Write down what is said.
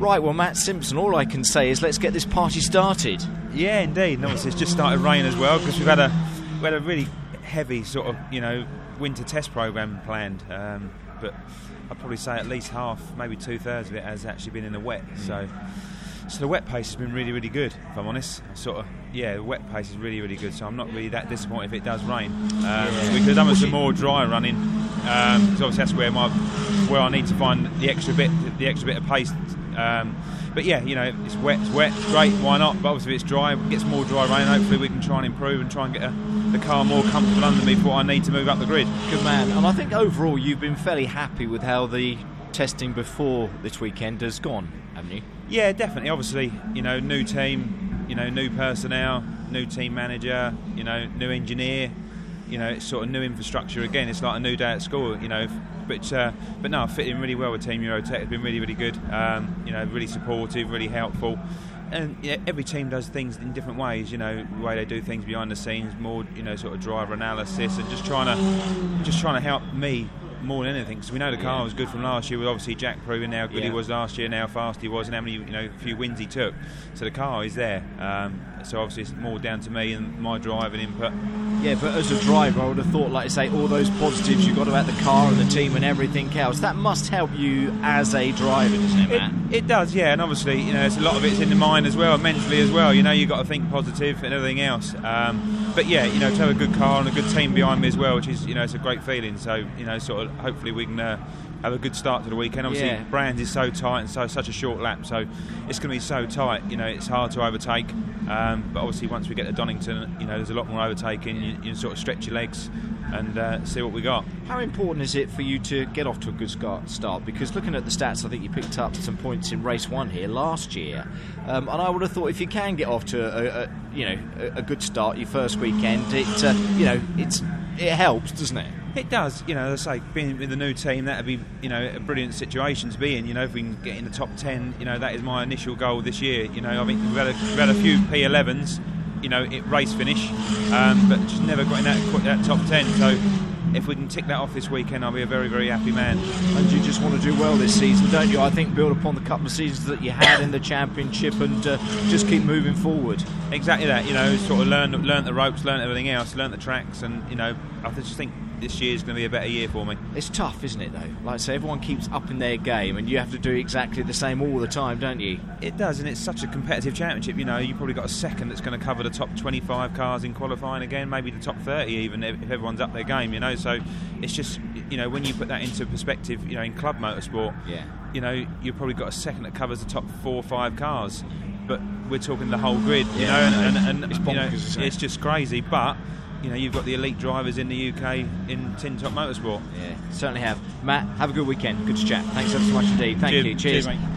Right, well, Matt Simpson, all I can say is let's get this party started. Yeah, indeed. And obviously, it's just started raining as well because we've had a we had a really heavy sort of you know winter test program planned. Um, but I'd probably say at least half, maybe two thirds of it has actually been in the wet. So. So the wet pace has been really, really good. If I'm honest, sort of, yeah, the wet pace is really, really good. So I'm not really that disappointed if it does rain. Um, yeah. We could have done with some more dry running, because um, obviously that's where my where I need to find the extra bit, the extra bit of pace. Um, but yeah, you know, it's wet, it's wet, it's great. Why not? But obviously, if it's dry, it gets more dry rain. Hopefully, we can try and improve and try and get a, the car more comfortable under me before I need to move up the grid. Good man. And I think overall, you've been fairly happy with how the testing before this weekend has gone, haven't you? Yeah, definitely. Obviously, you know, new team, you know, new personnel, new team manager, you know, new engineer. You know, it's sort of new infrastructure again. It's like a new day at school. You know, but uh, but no, I fit in really well with Team Eurotech. It's been really really good. Um, you know, really supportive, really helpful. And every team does things in different ways. You know, the way they do things behind the scenes, more you know, sort of driver analysis, and just trying to just trying to help me more than anything because we know the car was good from last year. With obviously Jack proving how good yeah. he was last year, now how fast he was, and how many you know a few wins he took. So the car is there. Um, so obviously it's more down to me and my drive and input. Yeah, but as a driver, I would have thought, like I say, all those positives you got about the car and the team and everything else, that must help you as a driver, doesn't it, Matt? It, it does, yeah. And obviously, you know, it's a lot of it's in the mind as well, mentally as well. You know, you've got to think positive and everything else. Um, but yeah, you know, to have a good car and a good team behind me as well, which is, you know, it's a great feeling. So, you know, sort of hopefully we can. Uh, have a good start to the weekend. Obviously, yeah. Brands is so tight and so such a short lap, so it's going to be so tight. You know, it's hard to overtake. Um, but obviously, once we get to Donington, you know, there's a lot more overtaking. You, you sort of stretch your legs and uh, see what we got. How important is it for you to get off to a good start? Because looking at the stats, I think you picked up some points in race one here last year, um, and I would have thought if you can get off to a, a you know a, a, good start your first weekend, it uh, you know it's it helps, doesn't it? It does, you know. As I say, being with the new team, that'd be, you know, a brilliant situation to be in. You know, if we can get in the top ten, you know, that is my initial goal this year. You know, I mean, we've had a, we've had a few P11s, you know, it race finish, um, but just never got in that, that top ten. So if we can tick that off this weekend, I'll be a very, very happy man. And you just want to do well this season, don't you? I think build upon the couple of seasons that you had in the championship and uh, just keep moving forward. Exactly that. You know, sort of learn, learn the ropes, learn everything else, learn the tracks, and you know, I just think this year is going to be a better year for me. It's tough, isn't it, though? Like I say, everyone keeps up in their game, and you have to do exactly the same all the time, don't you? It does, and it's such a competitive championship. You know, you've probably got a second that's going to cover the top 25 cars in qualifying again, maybe the top 30 even if everyone's up their game. You know, so it's just you know when you put that into perspective, you know, in club motorsport, yeah, you know, you've probably got a second that covers the top four or five cars, but we're talking the whole grid. You yeah, know, and, and, and it's, you know, it's just crazy, but you know, you've got the elite drivers in the UK in Tin Top Motorsport. Yeah, certainly have. Matt, have a good weekend. Good to chat. Thanks ever so much indeed. Thank Cheers. you. Cheers. Cheers